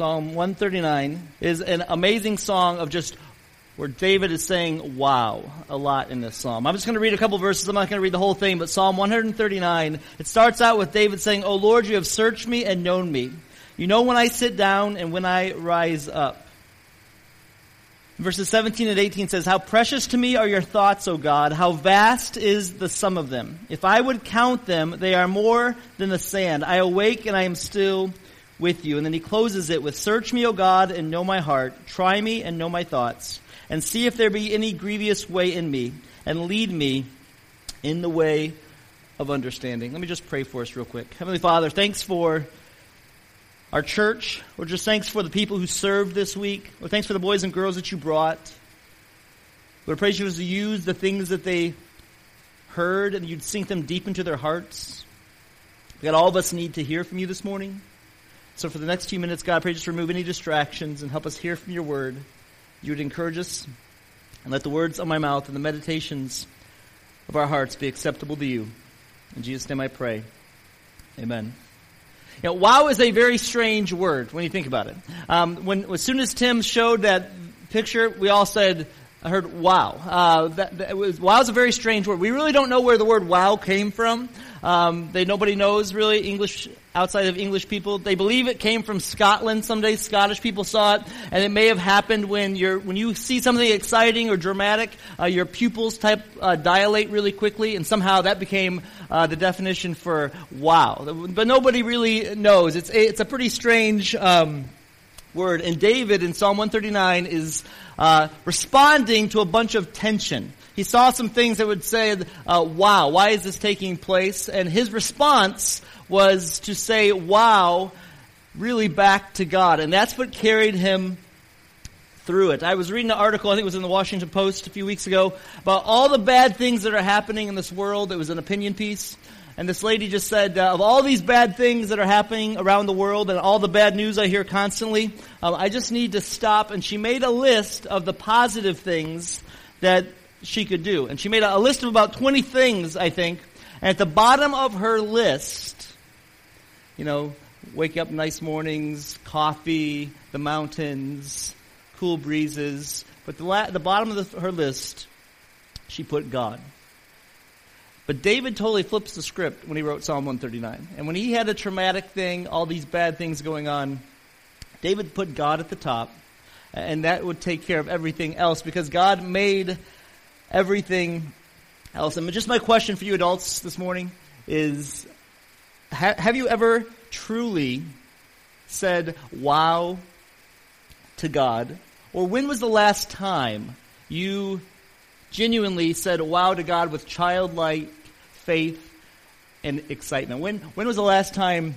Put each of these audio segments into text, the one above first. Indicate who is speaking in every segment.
Speaker 1: Psalm 139 is an amazing song of just where David is saying wow a lot in this psalm. I'm just going to read a couple verses. I'm not going to read the whole thing, but Psalm 139, it starts out with David saying, O Lord, you have searched me and known me. You know when I sit down and when I rise up. Verses 17 and 18 says, How precious to me are your thoughts, O God. How vast is the sum of them. If I would count them, they are more than the sand. I awake and I am still with you. And then he closes it with, Search me, O God, and know my heart. Try me and know my thoughts. And see if there be any grievous way in me. And lead me in the way of understanding. Let me just pray for us real quick. Heavenly Father, thanks for our church. We're just thanks for the people who served this week. We're thanks for the boys and girls that you brought. Lord, praise you as you use the things that they heard and you'd sink them deep into their hearts. God, all of us need to hear from you this morning. So for the next few minutes, God, pray just remove any distractions and help us hear from your word. You would encourage us and let the words of my mouth and the meditations of our hearts be acceptable to you. In Jesus' name I pray. Amen. You know, wow is a very strange word when you think about it. Um, when as soon as Tim showed that picture, we all said, "I heard wow." Uh, that, that was, wow is a very strange word. We really don't know where the word wow came from. Um, they nobody knows really English outside of English people. They believe it came from Scotland. Someday Scottish people saw it, and it may have happened when you're when you see something exciting or dramatic, uh, your pupils type uh, dilate really quickly, and somehow that became uh, the definition for wow. But nobody really knows. It's a, it's a pretty strange. Um, word. And David in Psalm 139 is uh, responding to a bunch of tension. He saw some things that would say, uh, wow, why is this taking place? And his response was to say, wow, really back to God. And that's what carried him through it. I was reading an article, I think it was in the Washington Post a few weeks ago, about all the bad things that are happening in this world. It was an opinion piece. And this lady just said, uh, of all these bad things that are happening around the world and all the bad news I hear constantly, um, I just need to stop. And she made a list of the positive things that she could do. And she made a, list of about 20 things, I think. And at the bottom of her list, you know, wake up nice mornings, coffee, the mountains, cool breezes. But the, la- the bottom of the, her list, she put God. But David totally flips the script when he wrote Psalm 139. And when he had a traumatic thing, all these bad things going on, David put God at the top, and that would take care of everything else because God made everything else. And just my question for you adults this morning is ha- have you ever truly said wow to God? Or when was the last time you genuinely said wow to God with childlike faith and excitement? When, when was the last time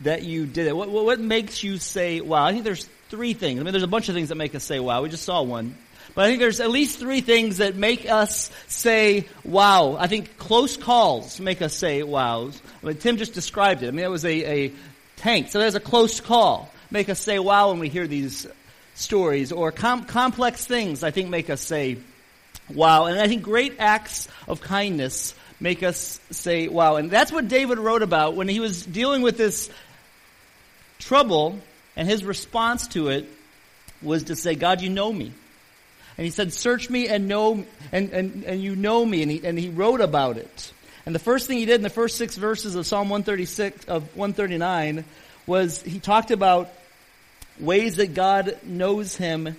Speaker 1: that you did it? What, what makes you say wow? I think there's three things. I mean, there's a bunch of things that make us say wow. We just saw one. But I think there's at least three things that make us say, wow. I think close calls make us say, wow. I mean, Tim just described it. I mean, it was a, a tank. So there's a close call. Make us say, wow, when we hear these stories. Or com- complex things, I think, make us say, wow. And I think great acts of kindness make us say, wow. And that's what David wrote about when he was dealing with this trouble, and his response to it was to say, God, you know me. And he said, search me and know, and, and, and you know me. And he, and he wrote about it. And the first thing he did in the first six verses of Psalm 136, of 139, was he talked about ways that God knows him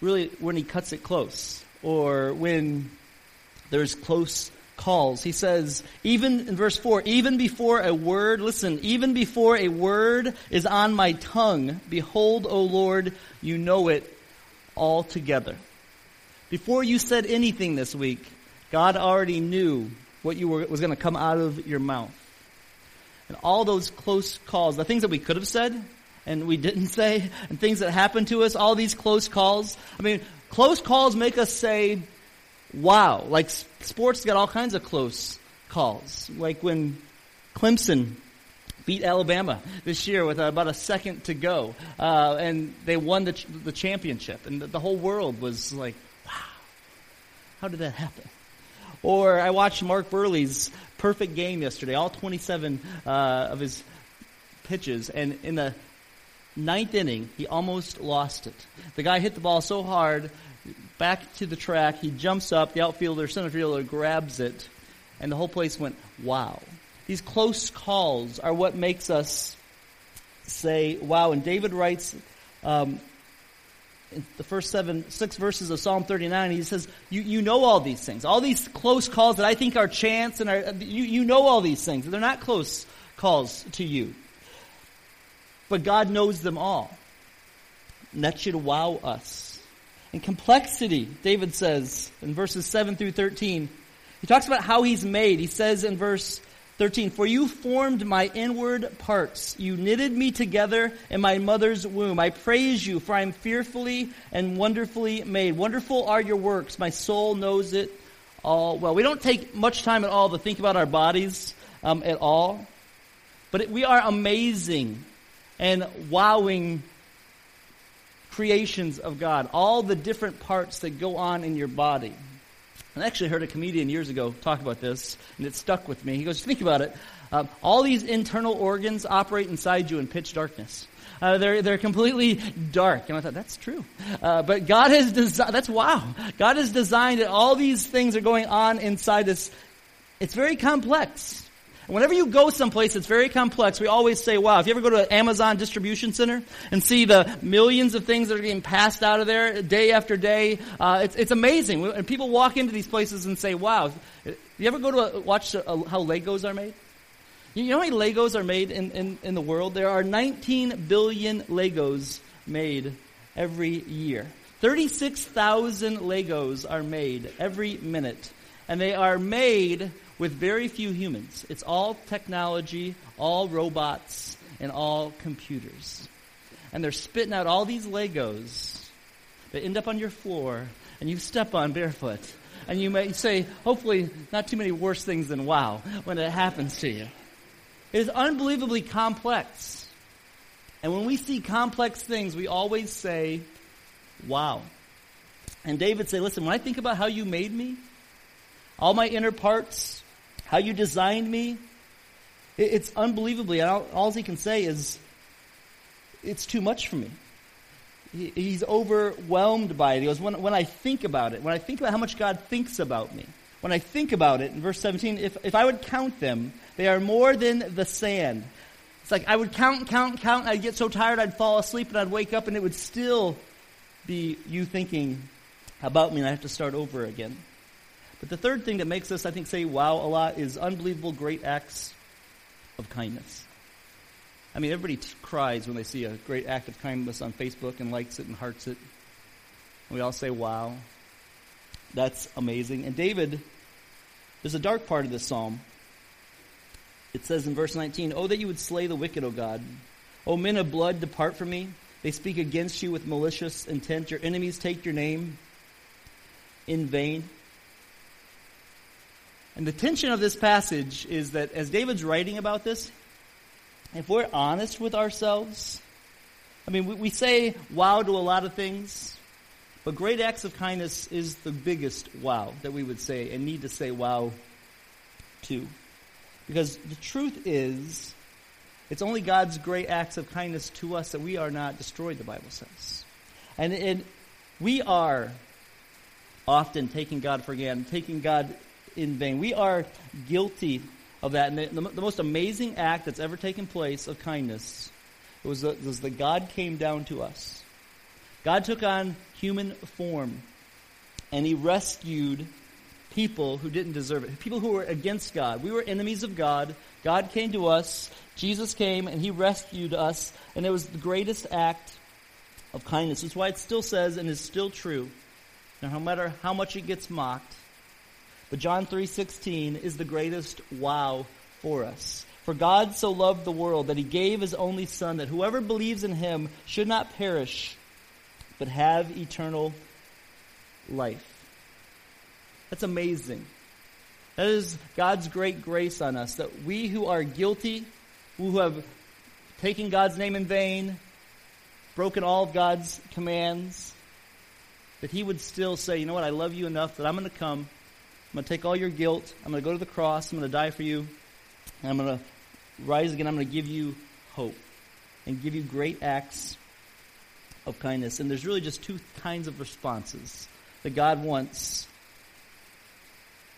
Speaker 1: really when he cuts it close or when there's close calls. He says, even in verse 4, even before a word, listen, even before a word is on my tongue, behold, O Lord, you know it all together. Before you said anything this week, God already knew what you were, was going to come out of your mouth. And all those close calls, the things that we could have said and we didn't say, and things that happened to us, all these close calls. I mean, close calls make us say, wow. Like sports got all kinds of close calls. Like when Clemson beat Alabama this year with about a second to go, uh, and they won the, ch- the championship, and the, the whole world was like, "Wow, how did that happen?" Or I watched Mark Buehrle's perfect game yesterday, all 27 uh, of his pitches, and in the ninth inning, he almost lost it. The guy hit the ball so hard, back to the track, he jumps up, the outfielder, center fielder grabs it, and the whole place went, wow. These close calls are what makes us say, wow. And David writes, um, in the first seven, six verses of Psalm 39, he says, you, you know all these things. All these close calls that I think are chance and are, you, you know all these things. They're not close calls to you. But God knows them all. And that should wow us. And complexity, David says in verses 7 through 13, he talks about how he's made. He says in verse 13, For you formed my inward parts. You knitted me together in my mother's womb. I praise you, for I am fearfully and wonderfully made. Wonderful are your works. My soul knows it all well. We don't take much time at all to think about our bodies um, at all, but it, we are amazing and wowing creations of God. All the different parts that go on in your body. I actually heard a comedian years ago talk about this, and it stuck with me. He goes, think about it. Uh, all these internal organs operate inside you in pitch darkness. Uh, they're, they're completely dark. And I thought, that's true. Uh, but God has designed, that's wow. God has designed that All these things are going on inside this. It's very complex. Whenever you go someplace that's very complex, we always say, wow, if you ever go to an Amazon distribution center and see the millions of things that are being passed out of there day after day, uh, it's, it's amazing. And people walk into these places and say, wow, you ever go to a, watch a, how Legos are made? You know how many Legos are made in, in, in the world? There are 19 billion Legos made every year. 36,000 Legos are made every minute. And they are made with very few humans. It's all technology, all robots, and all computers. And they're spitting out all these Legos that end up on your floor, and you step on barefoot. And you may say, hopefully, not too many worse things than wow when it happens to you. It is unbelievably complex. And when we see complex things, we always say, wow. And David said, listen, when I think about how you made me, all my inner parts, how you designed me. It's unbelievably, all, all he can say is, it's too much for me. He, he's overwhelmed by it. He goes, when, when I think about it, when I think about how much God thinks about me, when I think about it, in verse 17, if, if I would count them, they are more than the sand. It's like I would count, count, count, and I'd get so tired I'd fall asleep and I'd wake up and it would still be you thinking about me and I have to start over again. But the third thing that makes us, I think, say wow a lot is unbelievable great acts of kindness. I mean, everybody t- cries when they see a great act of kindness on Facebook and likes it and hearts it. We all say, wow. That's amazing. And David, there's a dark part of this psalm. It says in verse 19, Oh, that you would slay the wicked, O God. O men of blood, depart from me. They speak against you with malicious intent. Your enemies take your name in vain. And the tension of this passage is that as David's writing about this, if we're honest with ourselves, I mean, we, we say wow to a lot of things, but great acts of kindness is the biggest wow that we would say and need to say wow to. Because the truth is, it's only God's great acts of kindness to us that we are not destroyed, the Bible says. And it, we are often taking God for granted, taking God in vain. We are guilty of that. And the, the, the most amazing act that's ever taken place of kindness was, was that God came down to us. God took on human form and he rescued people who didn't deserve it, people who were against God. We were enemies of God. God came to us. Jesus came and he rescued us, and it was the greatest act of kindness. That's why it still says and is still true. No matter how much it gets mocked, but John 3:16 is the greatest wow for us. For God so loved the world that he gave his only son that whoever believes in him should not perish but have eternal life. That's amazing. That is God's great grace on us that we who are guilty, who have taken God's name in vain, broken all of God's commands, that he would still say, you know what, I love you enough that I'm going to come I'm going to take all your guilt. I'm going to go to the cross. I'm going to die for you. And I'm going to rise again. I'm going to give you hope. and give you great acts of kindness. And there's really just two kinds of responses that God wants.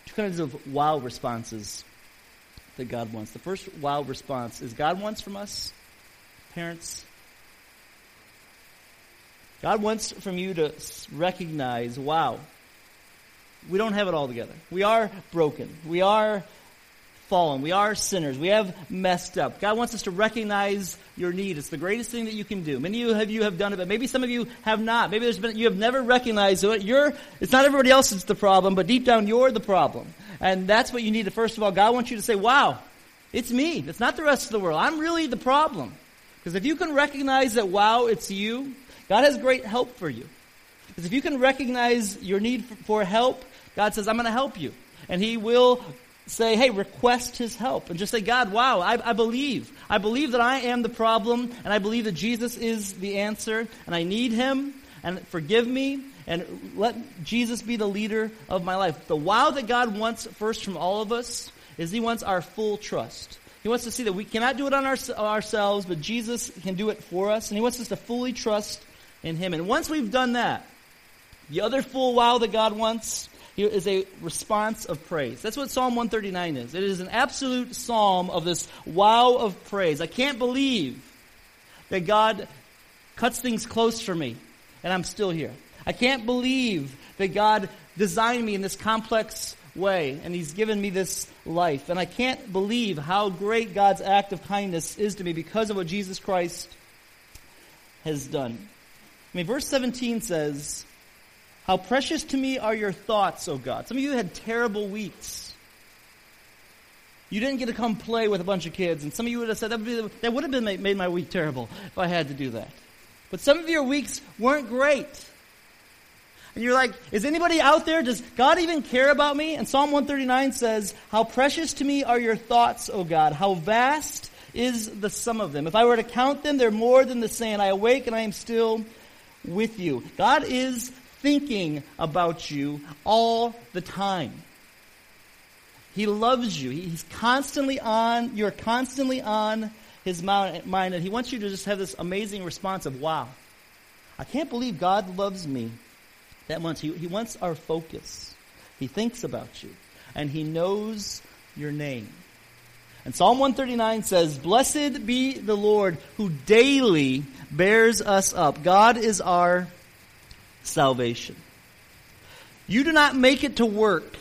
Speaker 1: Two kinds of wow responses that God wants. The first wow response is God wants from us, parents, God wants from you to recognize, wow, we don't have it all together. We are broken. We are fallen. We are sinners. We have messed up. God wants us to recognize your need. It's the greatest thing that you can do. Many of you have done it, but maybe some of you have not. Maybe there's been, you have never recognized it. You're, it's not everybody else that's the problem, but deep down you're the problem. And that's what you need to, first of all, God wants you to say, wow, it's me. It's not the rest of the world. I'm really the problem. Because if you can recognize that, wow, it's you, God has great help for you. Because if you can recognize your need for help, God says, I'm going to help you. And He will say, hey, request His help. And just say, God, wow, I, I believe. I believe that I am the problem, and I believe that Jesus is the answer, and I need Him, and forgive me, and let Jesus be the leader of my life. The wow that God wants first from all of us is He wants our full trust. He wants to see that we cannot do it on our, ourselves, but Jesus can do it for us, and He wants us to fully trust in Him. And once we've done that, the other full wow that God wants is a response of praise. That's what Psalm 139 is. It is an absolute psalm of this wow of praise. I can't believe that God cuts things close for me and I'm still here. I can't believe that God designed me in this complex way and He's given me this life. And I can't believe how great God's act of kindness is to me because of what Jesus Christ has done. I mean, verse 17 says, How precious to me are your thoughts, O God. Some of you had terrible weeks. You didn't get to come play with a bunch of kids, and some of you would have said that would, be, that would have been made my week terrible if I had to do that. But some of your weeks weren't great. And you're like, is anybody out there? Does God even care about me? And Psalm 139 says, How precious to me are your thoughts, O God. How vast is the sum of them. If I were to count them, they're more than the sand. I awake and I am still with you. God is thinking about you all the time. He loves you. He's constantly on, you're constantly on his mind, and he wants you to just have this amazing response of, wow, I can't believe God loves me that much. He, he wants our focus. He thinks about you, and he knows your name. And Psalm 139 says, Blessed be the Lord who daily bears us up. God is our salvation. You do not make it to work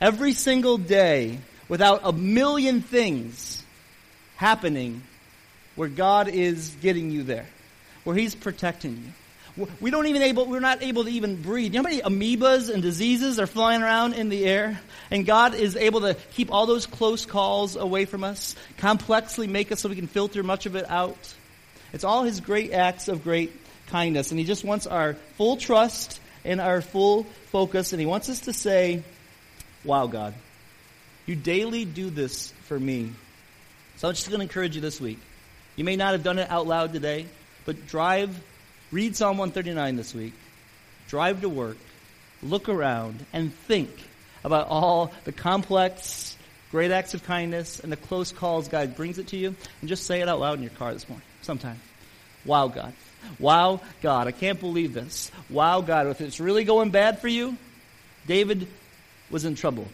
Speaker 1: every single day without a million things happening where God is getting you there, where He's protecting you. We don't even able, we're not able to even breathe. You know how many amoebas and diseases are flying around in the air? And God is able to keep all those close calls away from us, complexly make us so we can filter much of it out. It's all His great acts of great kindness. And He just wants our full trust and our full focus. And He wants us to say, Wow, God, you daily do this for me. So I'm just going to encourage you this week. You may not have done it out loud today, but drive Read Psalm 139 this week. Drive to work. Look around and think about all the complex, great acts of kindness and the close calls God brings it to you. And just say it out loud in your car this morning, sometime. Wow, God. Wow, God. I can't believe this. Wow, God. If it's really going bad for you, David was in trouble.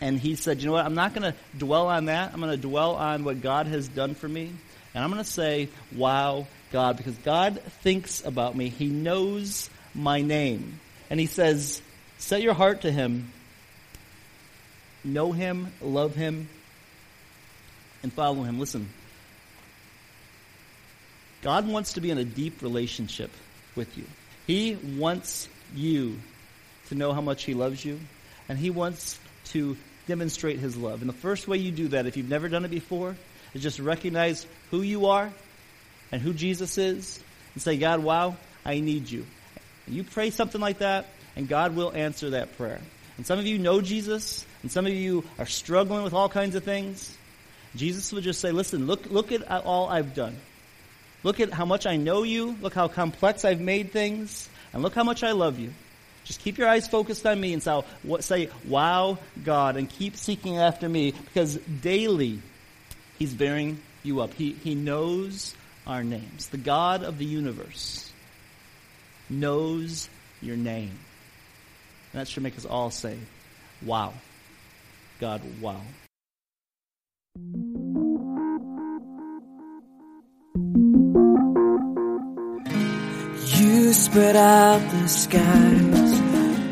Speaker 1: And he said, You know what? I'm not going to dwell on that. I'm going to dwell on what God has done for me. And I'm going to say, Wow, God because God thinks about me. He knows my name. And he says, set your heart to him. Know him, love him, and follow him. Listen. God wants to be in a deep relationship with you. He wants you to know how much he loves you, and he wants to demonstrate his love. And the first way you do that, if you've never done it before, is just recognize who you are and who Jesus is and say, God, wow, I need you. And you pray something like that, and God will answer that prayer. And some of you know Jesus, and some of you are struggling with all kinds of things. Jesus would just say, listen, look, look at all I've done. Look at how much I know you. Look how complex I've made things. And look how much I love you. Just keep your eyes focused on me and say, wow, God, and keep seeking after me because daily He's bearing you up. He, he knows our names. The God of the universe knows your name. And that should make us all say, Wow. God, wow.
Speaker 2: Spread out the skies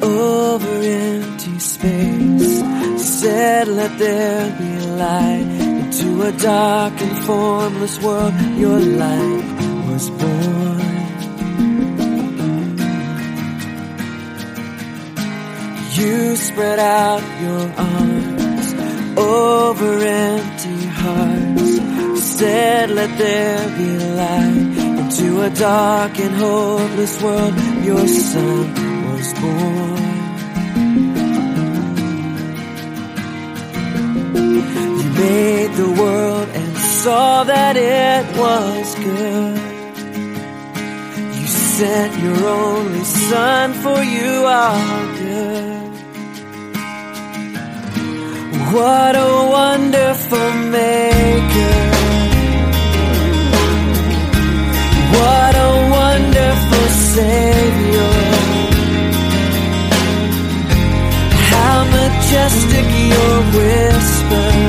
Speaker 2: over empty space. Said, let there be light into a dark and formless world. Your light was born. You spread out your arms over empty hearts. Said, let there be light into a dark and hopeless world. Your son was born. You made the world and saw that it was good. You sent your only son for you are good. What a wonderful maker. What a wonderful Savior. How majestic your whisper.